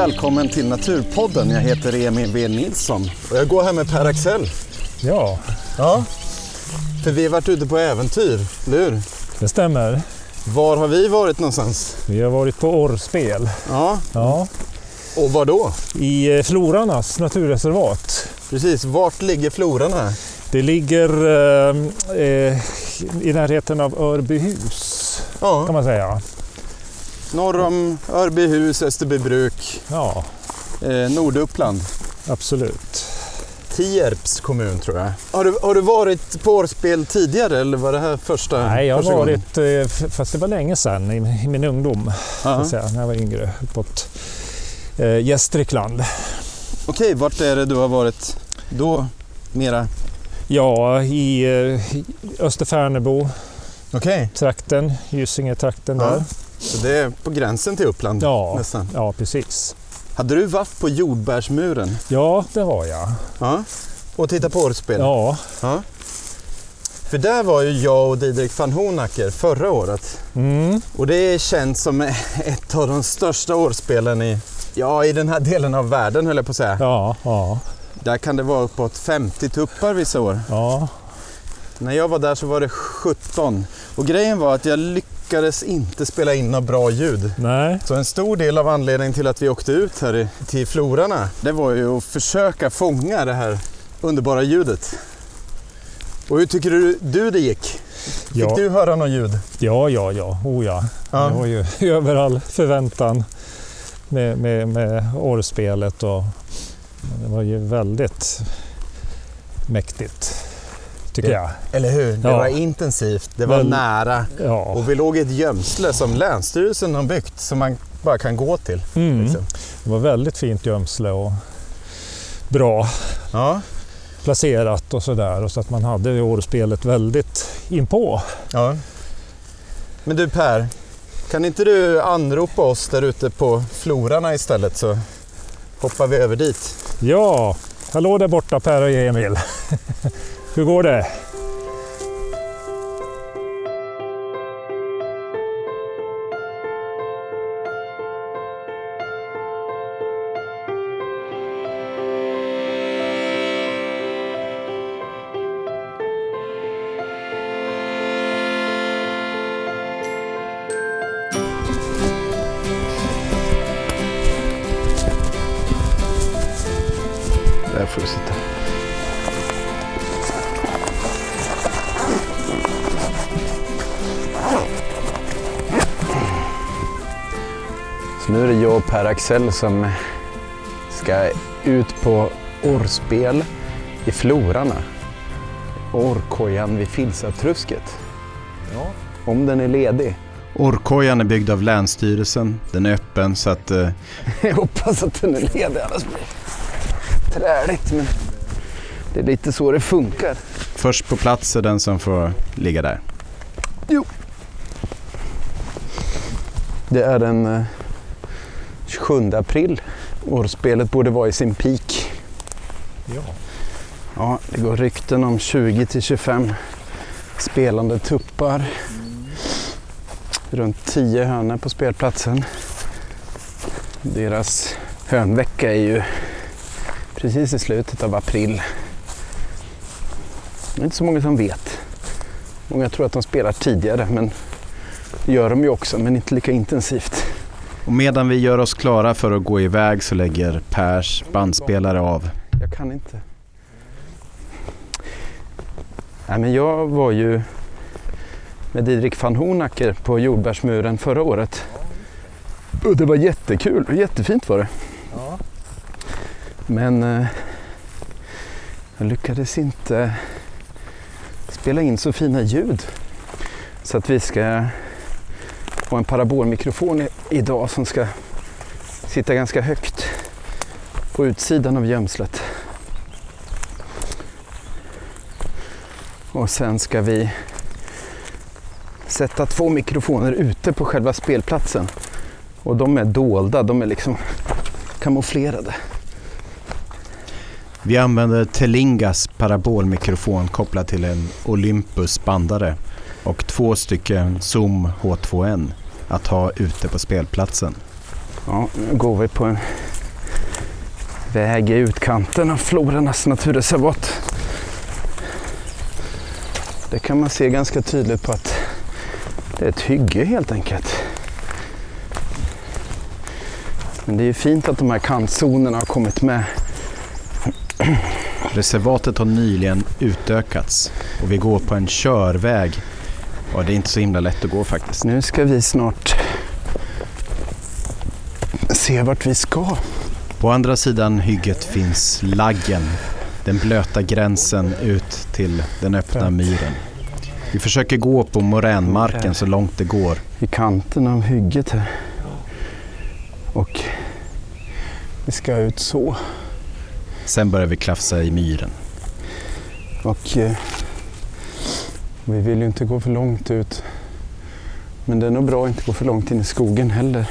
välkommen till Naturpodden. Jag heter Emil V Nilsson och jag går här med Per Axel. Ja, Ja. För vi har varit ute på äventyr, eller hur? det stämmer. Var har vi varit någonstans? Vi har varit på orrspel. Ja, Ja, och var då? I eh, Florarnas naturreservat. Precis, vart ligger floran här? Det ligger eh, eh, i närheten av Örbyhus kan Ja, man säga. Norr om Örbyhus, Österbybruk, Ja, eh, Norduppland. absolut. Tierps kommun tror jag. Har du, har du varit på årspel tidigare eller var det här första Nej, jag har första gången? varit, eh, fast det var länge sedan i, i min ungdom, jag säga, när jag var yngre, uppåt eh, Gästrikland. Okej, vart är det du har varit då? Mera? Ja, i eh, i Österfärnebo Okej. trakten, Gysinge-trakten där. Så det är på gränsen till Uppland Ja, nästan. ja, precis. Hade du varit på jordbärsmuren? Ja, det har jag. Ja. Och tittat på årspel? Ja, Ja. För där var ju jag och Didrik van Honacker förra året. mm. Och det är känt som ett av de största årspelen i, ja, i den här delen av världen höll jag på att säga. ja, ja, Där kan det vara uppåt 50 tuppar vissa år. ja. När jag var där så var det 17. Och grejen var att jag lyckades inte spela in något bra ljud. Nej, Så en stor del av anledningen till att vi åkte ut här i- till Florarna, det var ju att försöka fånga det här underbara ljudet. Och hur tycker du, du det gick? Fick Ja. du höra något ljud? ja, ja, ja, oh ja. Ja. Det var ju över all förväntan med, med, med årspelet och det var ju väldigt mäktigt, tycker Det- jag. Eller hur? Det Ja. var intensivt, det var Väl- nära. Ja, Och vi låg i ett gömsle som Länsstyrelsen har byggt som man bara kan gå till. mm. Liksom. det var väldigt fint gömsle och bra Ja. placerat och sådär. Så att man hade årspelet väldigt inpå. ja. Men du Per, kan inte du anropa oss där ute på Florarna istället så hoppar vi över dit. Ja, hallå där borta Per och Emil. Hur går det? Där får du sitta. Så nu är det jag och Per Axel som ska ut på orrspel i Florarna. Orrkojan vid Filsatrusket. Ja. Om den är ledig. Orrkojan är byggd av Länsstyrelsen. Den är öppen så att... eh, Jag hoppas att den är ledig annars blir det träligt. Men det är lite så det funkar. Först på plats är den som får ligga där. Jo. Det är den eh, 27 april. Årspelet borde vara i sin peak. Ja. Ja, det går rykten om 20 till 25 spelande tuppar. Runt 10 hönor på spelplatsen. Deras hönvecka är ju precis i slutet av april. Det är inte så många som vet. Många tror att de spelar tidigare, men det gör de ju också, men inte lika intensivt. Och medan vi gör oss klara för att gå iväg så lägger Pers bandspelare av. Jag kan inte. Nej, men jag var ju med Didrik van Honacker på Jordbärsmuren förra året. Och det var jättekul, jättefint var det. Ja. Men eh, jag lyckades inte spela in så fina ljud. Så att vi ska och en parabolmikrofon idag som ska sitta ganska högt på utsidan av gömslet. Och sen ska vi sätta två mikrofoner ute på själva spelplatsen. Och de är dolda, de är liksom kamouflerade. Vi använder Telingas parabolmikrofon kopplad till en Olympus bandare och två stycken Zoom H2N att ha ute på spelplatsen. Ja, nu går vi på en väg i utkanten av Florarnas naturreservat. Det kan man se ganska tydligt på att det är ett hygge helt enkelt. Men det är ju fint att de här kantzonerna har kommit med. Reservatet har nyligen utökats och vi går på en körväg. Och det är inte så himla lätt att gå faktiskt. Nu ska vi snart se vart vi ska. På andra sidan hygget finns laggen, den blöta gränsen ut till den öppna myren. Vi försöker gå på moränmarken så långt det går. I kanten av hygget här. Och vi ska ut så. Sen börjar vi klafsa i myren. Och eh, vi vill ju inte gå för långt ut. Men det är nog bra att inte gå för långt in i skogen heller.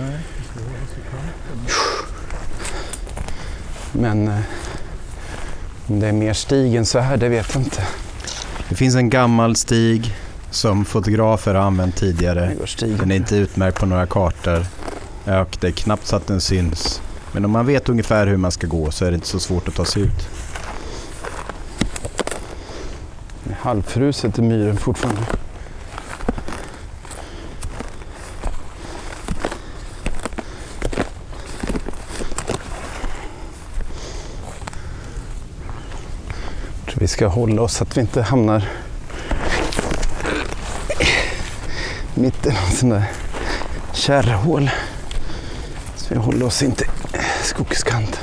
Nej, Men eh, om det är mer stig än så här, det vet jag inte. Det finns en gammal stig som fotografer har använt tidigare. Den är inte utmärkt på några kartor. Och det är knappt så att den syns. Men om man vet ungefär hur man ska gå så är det inte så svårt att ta sig ut. Det är Halvfruset i myren fortfarande. Jag tror vi ska hålla oss så att vi inte hamnar mitt i någon sån där kärrhål. Så vi håller oss inte i skogskanten.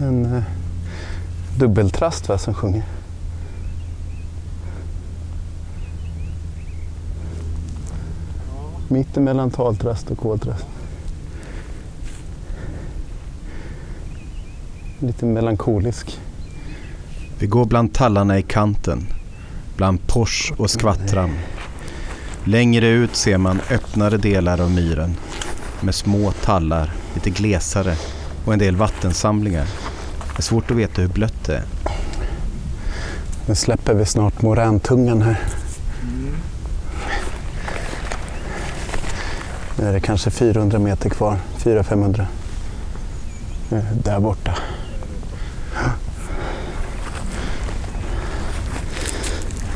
Eh, Dubbeltrast va, som sjunger. Mitten mellan taltrast och koltrast. Lite melankolisk. Vi går bland tallarna i kanten. Bland pors och skvattram. Längre ut ser man öppnare delar av myren. Med små tallar, lite glesare och en del vattensamlingar. Det är svårt att veta hur blött det är. Nu släpper vi snart moräntungan här. Nu är det kanske 400 meter kvar, 400-500. Där borta.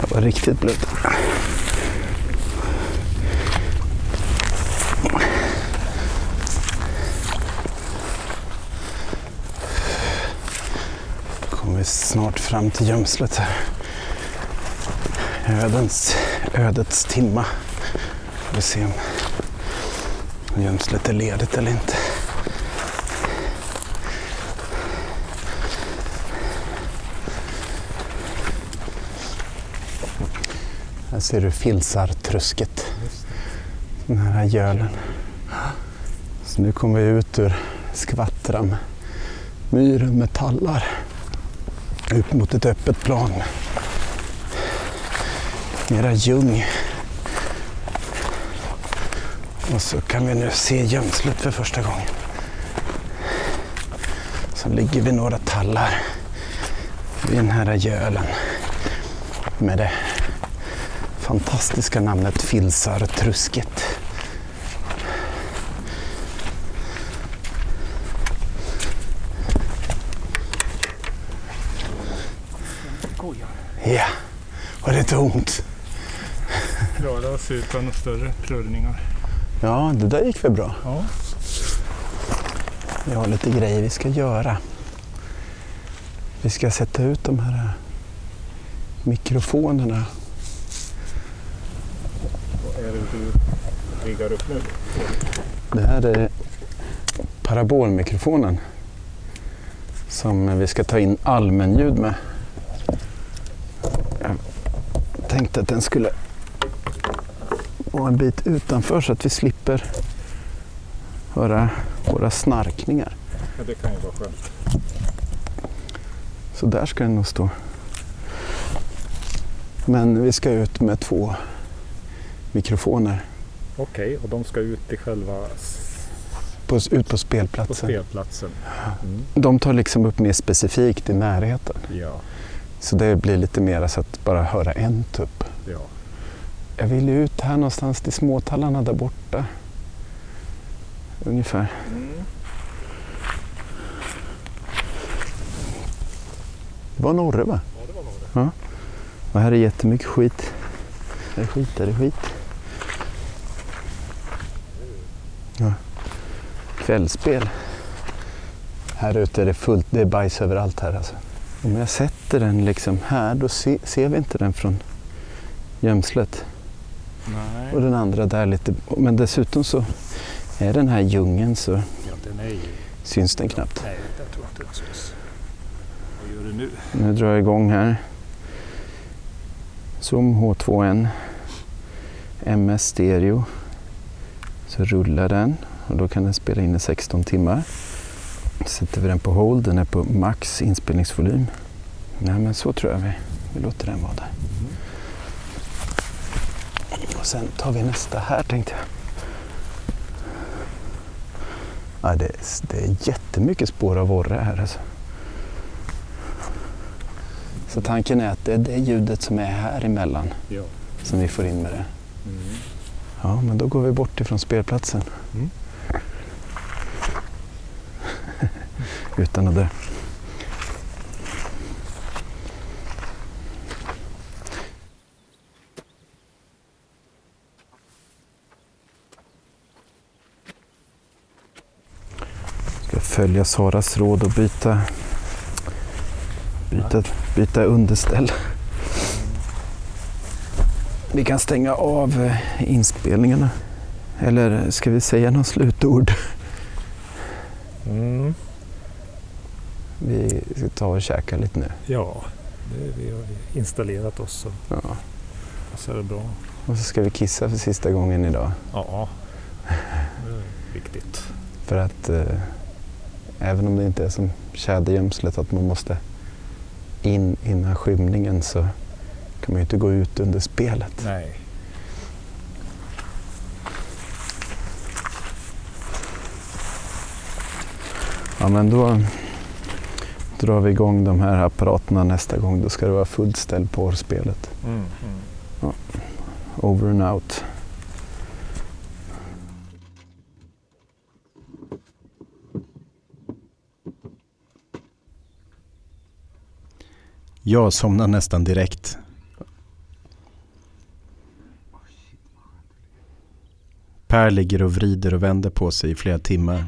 Det var riktigt blött. Då kommer vi snart fram till gömslet här. Ödens, ödets timma. Får vi se om gömslet är ledigt eller inte. Här ser du filsartrusket. Den här gölen. Så nu kommer vi ut ur skvattram myren med tallar. Upp mot ett öppet plan. Mera ljung. Och så kan vi nu se gömslet för första gången. Så ligger vi några tallar vid den här gölen med det fantastiska namnet Filsartrusket. Ja, tomt? Klara oss utan några större plurrningar. Ja, det där gick väl bra. Ja. Vi har lite grejer vi ska göra. Vi ska sätta ut de här mikrofonerna. Vad är det du riggar upp nu? Det här är parabolmikrofonen som vi ska ta in allmänljud med. Jag tänkte att den skulle vara en bit utanför så att vi slipper höra våra snarkningar. Ja, det kan ju vara skönt. Så där ska den nog stå. Men vi ska ut med två mikrofoner Okej, och de ska ut till själva på, ut på på spelplatsen. spelplatsen. Mm. De tar liksom upp mer specifikt i närheten. Ja, Så det blir lite mer så att bara höra en tupp. ja. Jag vill ju ut här någonstans till småtallarna där borta. ungefär. Det var Norre va? Ja, det var nog det. Och här är jättemycket skit. Är det skit? Är det skit? Ja. Kvällsspel. Här ute är det fullt, det är bajs överallt här alltså. Om jag sätter den liksom här då se, ser vi inte den från gömslet. Nej. Och den andra där lite. Men dessutom så är den här djungeln så Ja, den ju... syns den knappt. Nej, jag tror inte den syns. Vad gör du nu? Nu drar jag igång här. Zoom H2N. MS stereo. Så rullar den och då kan den spela in i 16 timmar. Sätter vi den på hold, den är på max inspelningsvolym. Nej men så tror jag vi, vi låter den vara där. Och sen tar vi nästa här tänkte jag. Ja, det, är, det är jättemycket spår av orre här alltså. Så tanken är att det är det ljudet som är här emellan Ja. som vi får in med det. Mm. Ja, men då går vi bort ifrån spelplatsen. Mm. Utan att det. Ska följa Saras råd och byta, byta, byta underställ. Vi kan stänga av eh, inspelningarna. Eller ska vi säga något slutord? Mm. Vi ska ta och käka lite nu. Ja, det, vi har installerat oss och Ja. passar det bra. Och så ska vi kissa för sista gången idag. Ja, det är viktigt. För att eh, även om det inte är som tjädergömslet att man måste in innan skymningen så kan man ju inte gå ut under spelet. Nej. Ja men då drar vi igång de här apparaterna nästa gång. Då ska det vara fullt ställ på orrspelet. Mm. Mm. Over and out. Jag somnar nästan direkt. Per ligger och vrider och vänder på sig i flera timmar.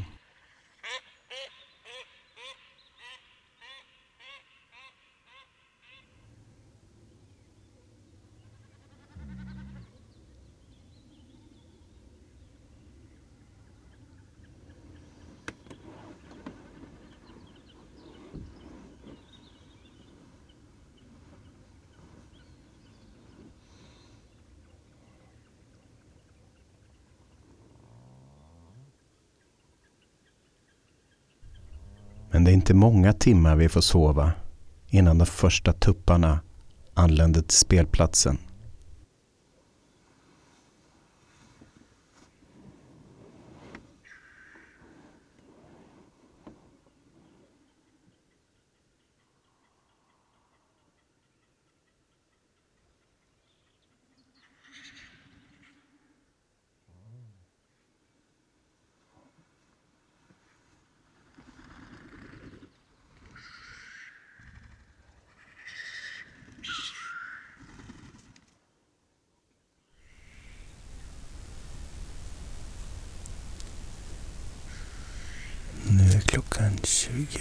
Men det är inte många timmar vi får sova innan de första tupparna anländer till spelplatsen. Nu är klockan 20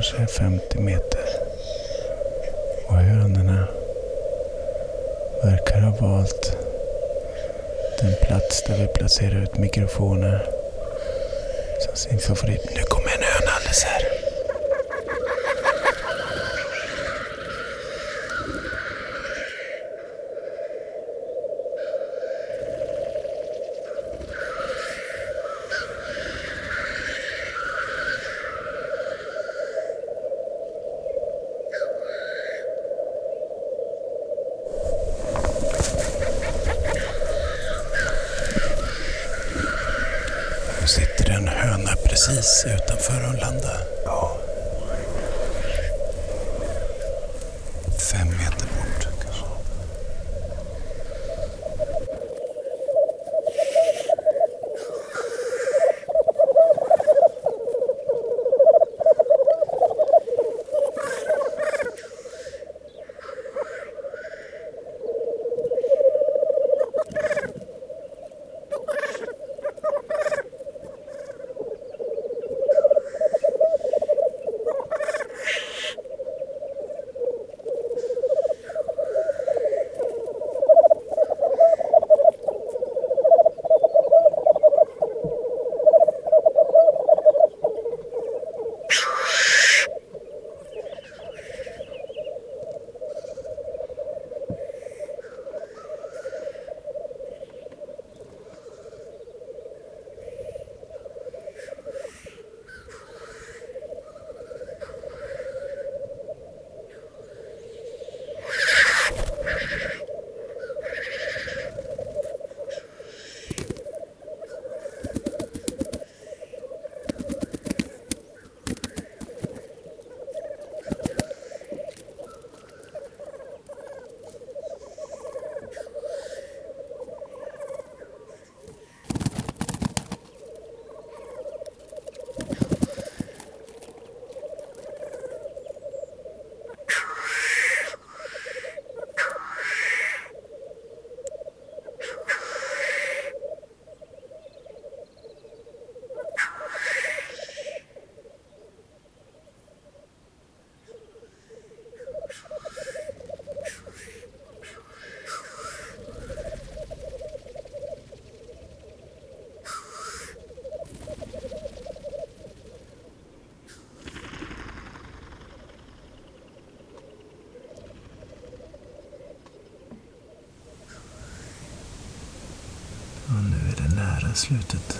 kanske 50 meter. Och hönorna verkar ha valt den plats där vi placerar ut mikrofoner som sin favorit. Nu kommer en höna alldeles här. Nu sitter det en höna precis det slutet.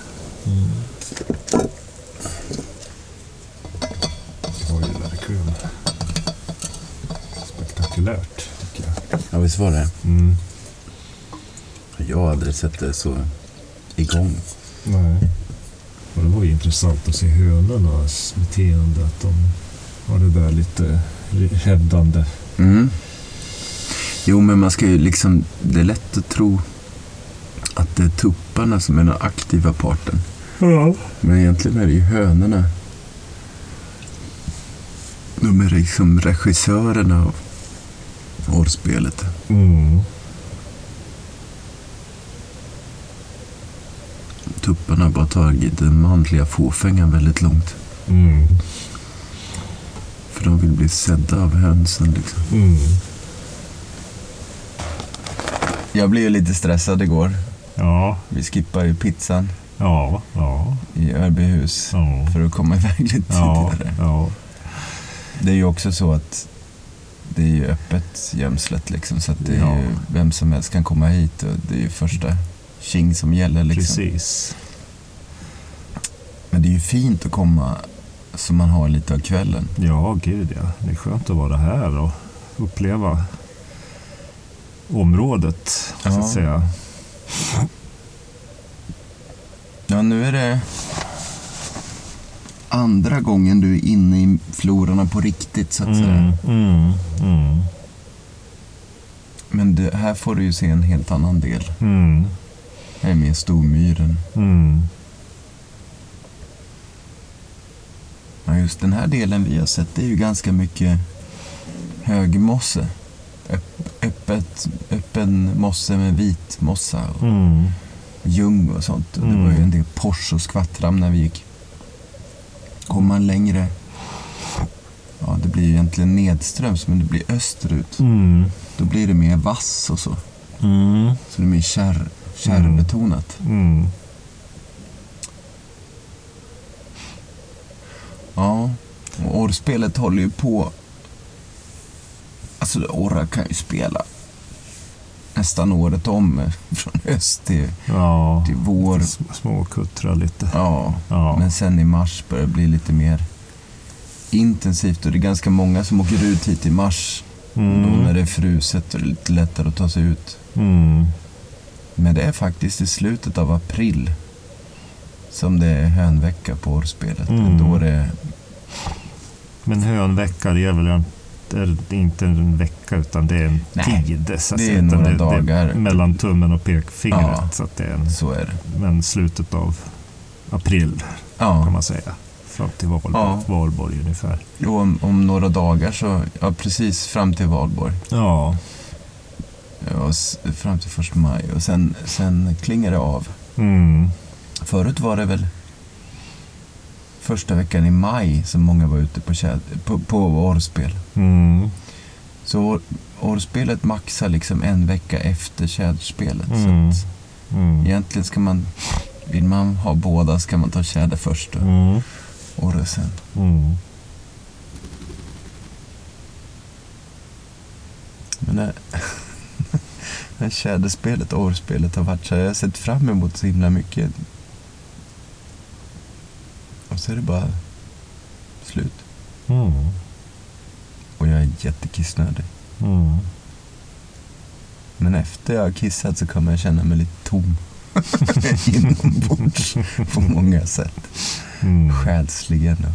Oj, verkligen. Spektakulärt, tycker jag. Ja, visst var det. Mm. Jag har aldrig sett det så igång. Nej. Och det var ju intressant att se hönornas beteende. Att de har det där lite räddande. Mm. Jo, men man ska ju liksom... Det är lätt att tro att det är tupparna som är den aktiva parten. Ja. Men egentligen är det ju hönorna. De är liksom regissörerna av orrspelet. Mm. Tupparna har bara tagit den manliga fåfängan väldigt långt. Mm. För de vill bli sedda av hönsen liksom. Mm. Jag blev lite stressad igår. Ja, Vi skippade ju pizzan ja, ja, i Örbyhus ja. för att komma iväg lite tidigare. ja. Det är ju också så att det är ju öppet gömslet liksom. Så att det är ju, vem som helst kan komma hit och det är ju första tjing som gäller liksom. precis. Men det är ju fint att komma så man har lite av kvällen. Ja, gud ja. Det är skönt att vara här och uppleva området, så Ja. att säga. Ja, nu är det andra gången du är inne i flororna på riktigt, så att säga. Mm, mm, mm, Men det, här får du ju se en helt annan del. mm, Här är med Stormyren. mm. Ja, just den här delen vi har sett, det är ju ganska mycket högmosse. Öpp, öppet, öppen mosse med vit mossa och Mm. ljung och sånt. Och Det Mm. var ju en del pors och skvattram när vi gick. Kommer man längre, ja det blir ju egentligen nedströms, men det blir österut. Mm. Då blir det mer vass och så. Mm. Så det mer kärr, kärrbetonat. Mm. Ja, och orrspelet håller ju på... Alltså orrar kan ju spela nästan året om. Från höst till, Ja, till vår. sm- småkuttra lite. Ja, Ja. men sen i mars börjar det bli lite mer intensivt. Och det är ganska många som åker ut hit i mars. Då när Mm. det är fruset och det är lite lättare att ta sig ut. Mm. Men det är faktiskt i slutet av april som det är hönvecka på årsspelet. Mm. Då det Men hönvecka, det är väl en, det är inte en vecka utan det är en Nej, tid. Så det är säga, utan några det, Det dagar. är mellan tummen och pekfingret. Ja. Så att det är en, så är det. men slutet av april Ja. kan man säga. Fram till Valborg, Ja. Valborg ungefär. Jo, om, om några dagar så, ja precis fram till valborg. Ja. Ja, fram till första maj och sen, sen klingar det av. Mm. Förut var det väl första veckan i maj som många var ute på, på, på årspel. Mm. Så år, årspelet maxar liksom en vecka efter tjäderspelet. Mm. Så att Mm. egentligen ska man, vill man ha båda ska man ta tjäder först och Mm. orre sen. Mm. Men det, här tjäderspelet och årspelet har varit så jag har sett fram emot så himla mycket. Så är det bara slut. Mm. Och jag är jättekissnödig. Mm. Men efter jag har kissat så kommer jag känna mig lite tom. Inombords på många sätt. Mm. Själsligen.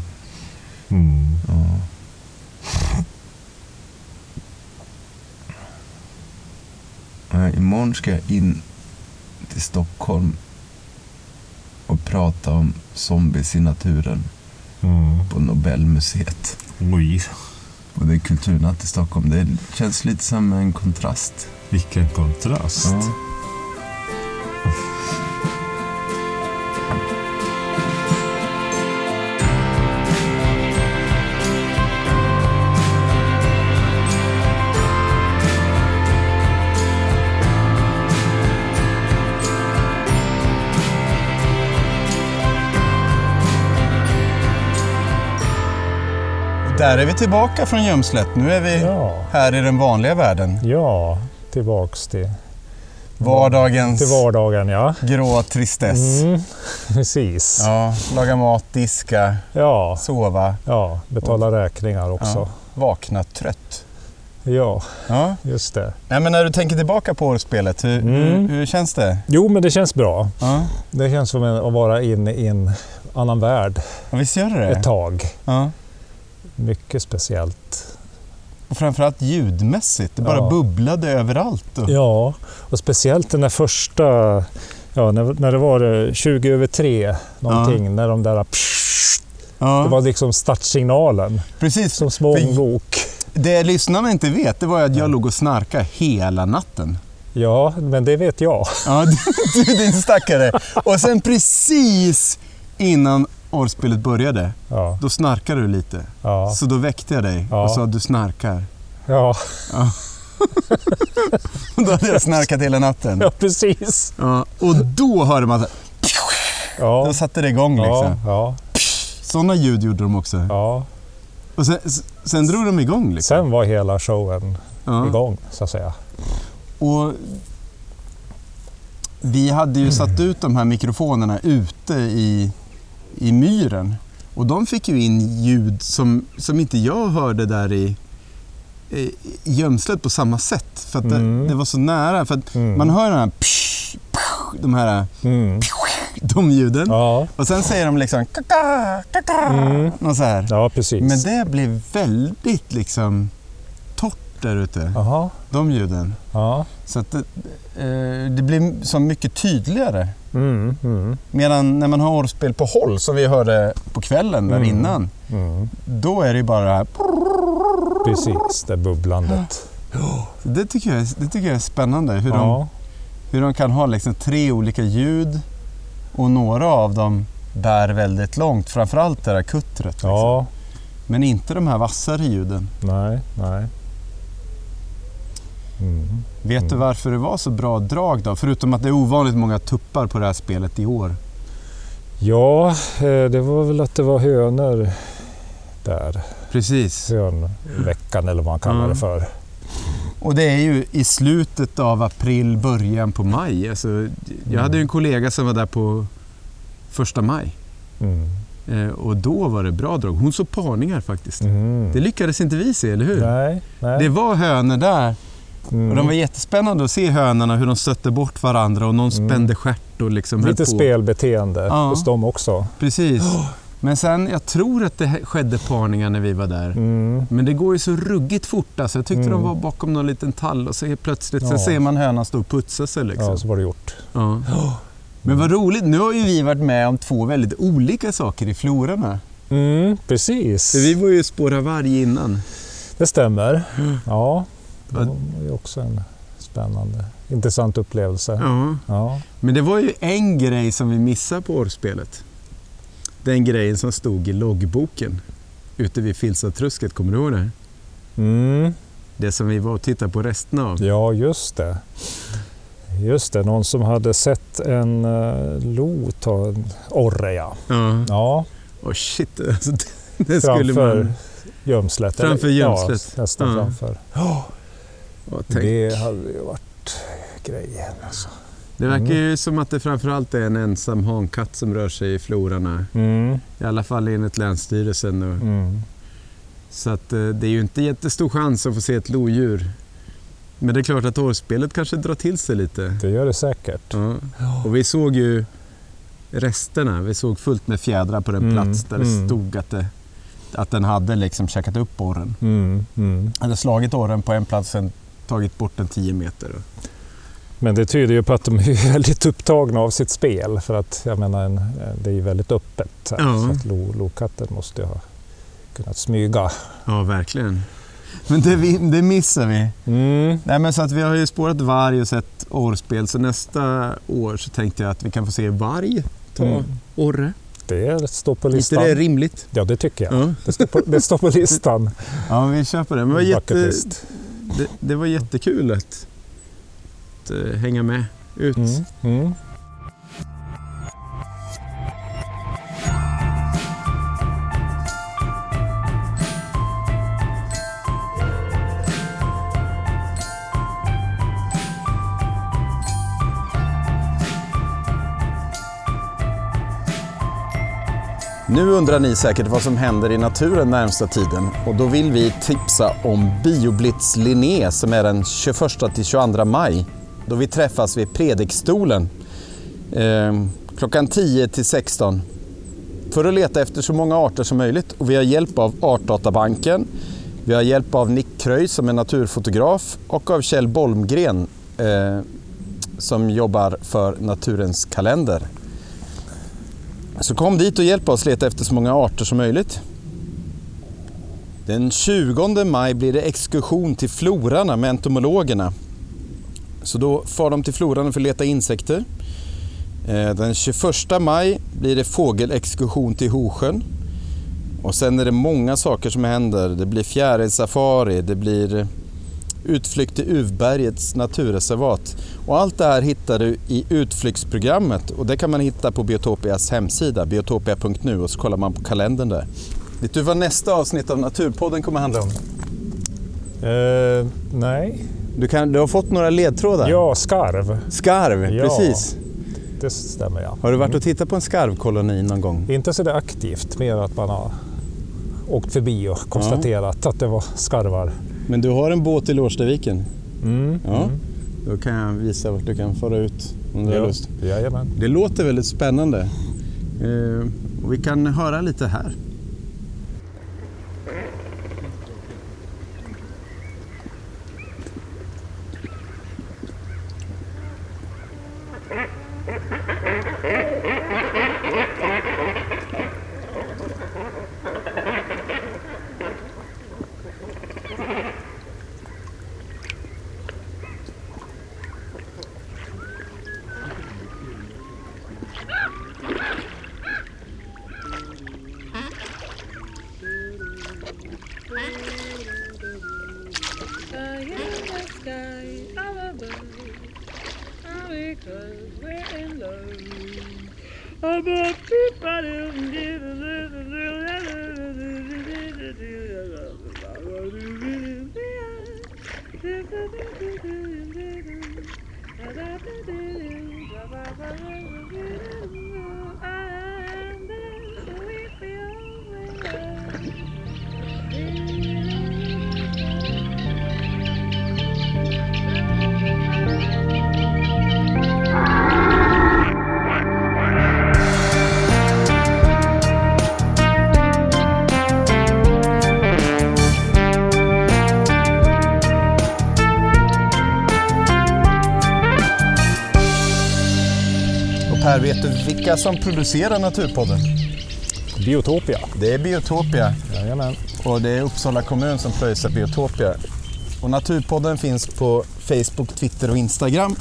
Mm. Ja. Imorgon ska jag in till Stockholm prata om zombies i naturen Mm. på Nobelmuseet. Oj, Och det är kulturnatt i Stockholm. Det känns lite som en kontrast. vilken kontrast. Ja. Där är vi tillbaka från gömslet. Nu är vi Ja, här i den vanliga världen. ja tillbaks till, Vardagens till vardagen ja. grå tristess. Mm, precis. Ja. Ja, laga mat, diska, Ja, sova, betala räkningar också. vakna trött. Ja, Ja. just det. Nej, men när du tänker tillbaka på årsspelet, hur, Mm. hur, hur känns det? Jo, men det känns bra. Ja. Det känns som att vara inne i en annan värld Ja, visst gör det det? ett tag. Ja. Mycket speciellt. Och framförallt ljudmässigt. Det bara Ja. bubblade överallt. Ja, och speciellt den där första, ja, när, när det var eh, 20 över 3 någonting, när de där pssst, Ja, det var liksom startsignalen precis. som ånglok. Det lyssnarna inte vet, det var att jag låg och snarkade hela natten. Ja, men det vet jag. Ja, du, du din stackare. Och sen precis innan årsspelet började, Ja, då snarkade du lite. ja, Så då väckte jag dig Ja. och sa att du snarkar. ja, Och då hade jag snarkat hela natten. ja precis. Ja, och då hörde man så Ja, då satte det igång ja, liksom. ja, Sådana ljud gjorde de också. ja. Och sen, sen drog de igång liksom. Sen var hela showen Ja. igång, så att säga. Och vi hade ju satt ut de här mikrofonerna ute i, i myren. Och de fick ju in ljud som, som inte jag hörde där i, eh, gömslet på samma sätt. För att det, Mm. det var så nära. För Mm. man hör den här psh, psh, de här Mm. de ljuden. Ja. Och sen säger de liksom kaka, kaka, Mm. och så här. ja, precis. Men det blev väldigt liksom där ute. De ljuden. Ja. Så att det, eh, det blir så mycket tydligare. Mm. Mm. Medan när man har orrspel på håll, som vi hörde på kvällen där Mm. innan, Mm. då är det bara. Precis, det bubblandet. Det tycker jag det tycker jag är spännande. Hur, de, Ja. hur de kan ha liksom tre olika ljud och några av dem bär väldigt långt. Framförallt det där kuttret. Liksom. ja, Men inte de här vassare ljuden. nej, nej. Mm. Vet du Mm. varför det var så bra drag då? Förutom att det är ovanligt många tuppar på det här spelet i år. Ja, eh, det var väl att det var hönor där. Precis. Hönveckan eller vad man kallar Mm. det för. Och det är ju i slutet av april, början på maj. Alltså, jag hade ju en kollega som var där på första maj. Mm. Eh, och då var det bra drag. Hon såg parningar faktiskt. Mm. Det lyckades inte vi se, eller hur? Nej, nej. Det var hönor där. Mm. Och de var jättespännande att se hönorna, hur de stötte bort varandra och någon Mm. spände stjärt och liksom Lite spelbeteende Ja. hos dem också. Precis. Men sen, jag tror att det skedde parningar när vi var där. Mm. Men det går ju så ruggigt fort alltså. Jag tyckte Mm. de var bakom någon liten tall och så plötsligt Ja. så ser man hönan stå och putsa sig liksom. Ja, så var det gjort. Ja. Men vad roligt, nu har ju vi varit med om två väldigt olika saker i flororna. Mm, precis. För vi var ju spåra varg innan. Det stämmer. Mm. Ja, det var ju också en spännande, intressant upplevelse. Ja. Ja. Men det var ju en grej som vi missade på årspelet. Den grejen som stod i loggboken ute vid Filsatrusket, kommer du ihåg det? Mm. Det som vi var och tittade på resterna av. ja, just det. Just det, någon som hade sett en uh, lo ta en orre, ja. Ja. Ja, Oh shit, alltså, det, det skulle framför man... gömslet. Framför gömslet. Ja, nästan Ja. framför. Tänk. Det hade ju varit grejen alltså. Det verkar Mm. ju som att det framförallt är en ensam hankatt som rör sig i florarna. Mm. I alla fall enligt Länsstyrelsen. Och, Mm. Så att, eh, det är ju inte jättestor chans att få se ett lodjur. Men det är klart att årspelet kanske drar till sig lite. Det gör det säkert. Ja. Och vi såg ju resterna. Vi såg fullt med fjädrar på den Mm, plats där det mm. stod att, det, att den hade liksom käkat upp orren. Mm. Mm. Hade slagit orren på en plats sen tagit bort den 10 meter. Men det tyder ju på att de är väldigt upptagna av sitt spel. För att jag menar, en, det är ju väldigt öppet. Så, Ja. så att lo, lokatten måste ju ha kunnat smyga. Ja, verkligen. Men det, vi- det missar vi. Mm. Nej, men så att vi har ju spårat varg och sett orrspel. Så nästa år så tänkte jag att vi kan få se varg ta Mm. orre. Det står på Är inte listan. det rimligt? Ja, det tycker jag. Ja. Det, står på, det står på listan. ja, vi på det. Men det var, jätte det, det var jättekul att, att eh, hänga med ut. Mm. Mm. Nu undrar ni säkert vad som händer i naturen närmsta tiden. Och då vill vi tipsa om Bioblitz Linné som är den 21-22 maj då vi träffas vid Predikstolen eh, klockan 10 till 16 för att leta efter så många arter som möjligt. Och vi har hjälp av Artdatabanken, vi har hjälp av Nick Kröj som är naturfotograf och av Kjell Bolmgren eh, som jobbar för Naturens kalender. Så kom dit och hjälp oss leta efter så många arter som möjligt. Den 20 maj blir det exkursion till Florarna med entomologerna. Så då far de till Florarna för att leta insekter. Eh, den 21 maj blir det fågelexkursion till Hosjön. Och sen är det många saker som händer. Det blir fjärilsafari, det blir utflykt till Uvbergets naturreservat. Och allt det här hittar du i utflyktsprogrammet och det kan man hitta på Biotopias hemsida, biotopia.nu och så kollar man på kalendern där. Vet du vad nästa avsnitt av Naturpodden kommer handla om? Eh, nej. Du, kan, du har fått några ledtrådar? Ja, skarv. Skarv, Ja. precis. Det stämmer ja. Har du varit och tittat på en skarvkoloni någon gång? Inte så där aktivt, mer att man har åkt förbi och konstaterat att det var skarvar. Men du har en båt i Årstaviken. Mm. Ja. Mm. Då kan jag visa vart du kan fara ut om du har Ja, lust. Jajamän. Det låter väldigt spännande. Eh, vi kan höra lite här. Thank you. Vilka som producerar Naturpodden? Biotopia. Det är Biotopia Jajamän. och det är Uppsala kommun som pröjsar Biotopia. Och Naturpodden finns på Facebook, Twitter och Instagram.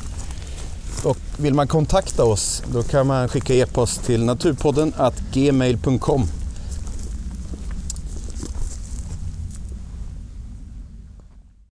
Och vill man kontakta oss då kan man skicka e-post till naturpodden gmail.com.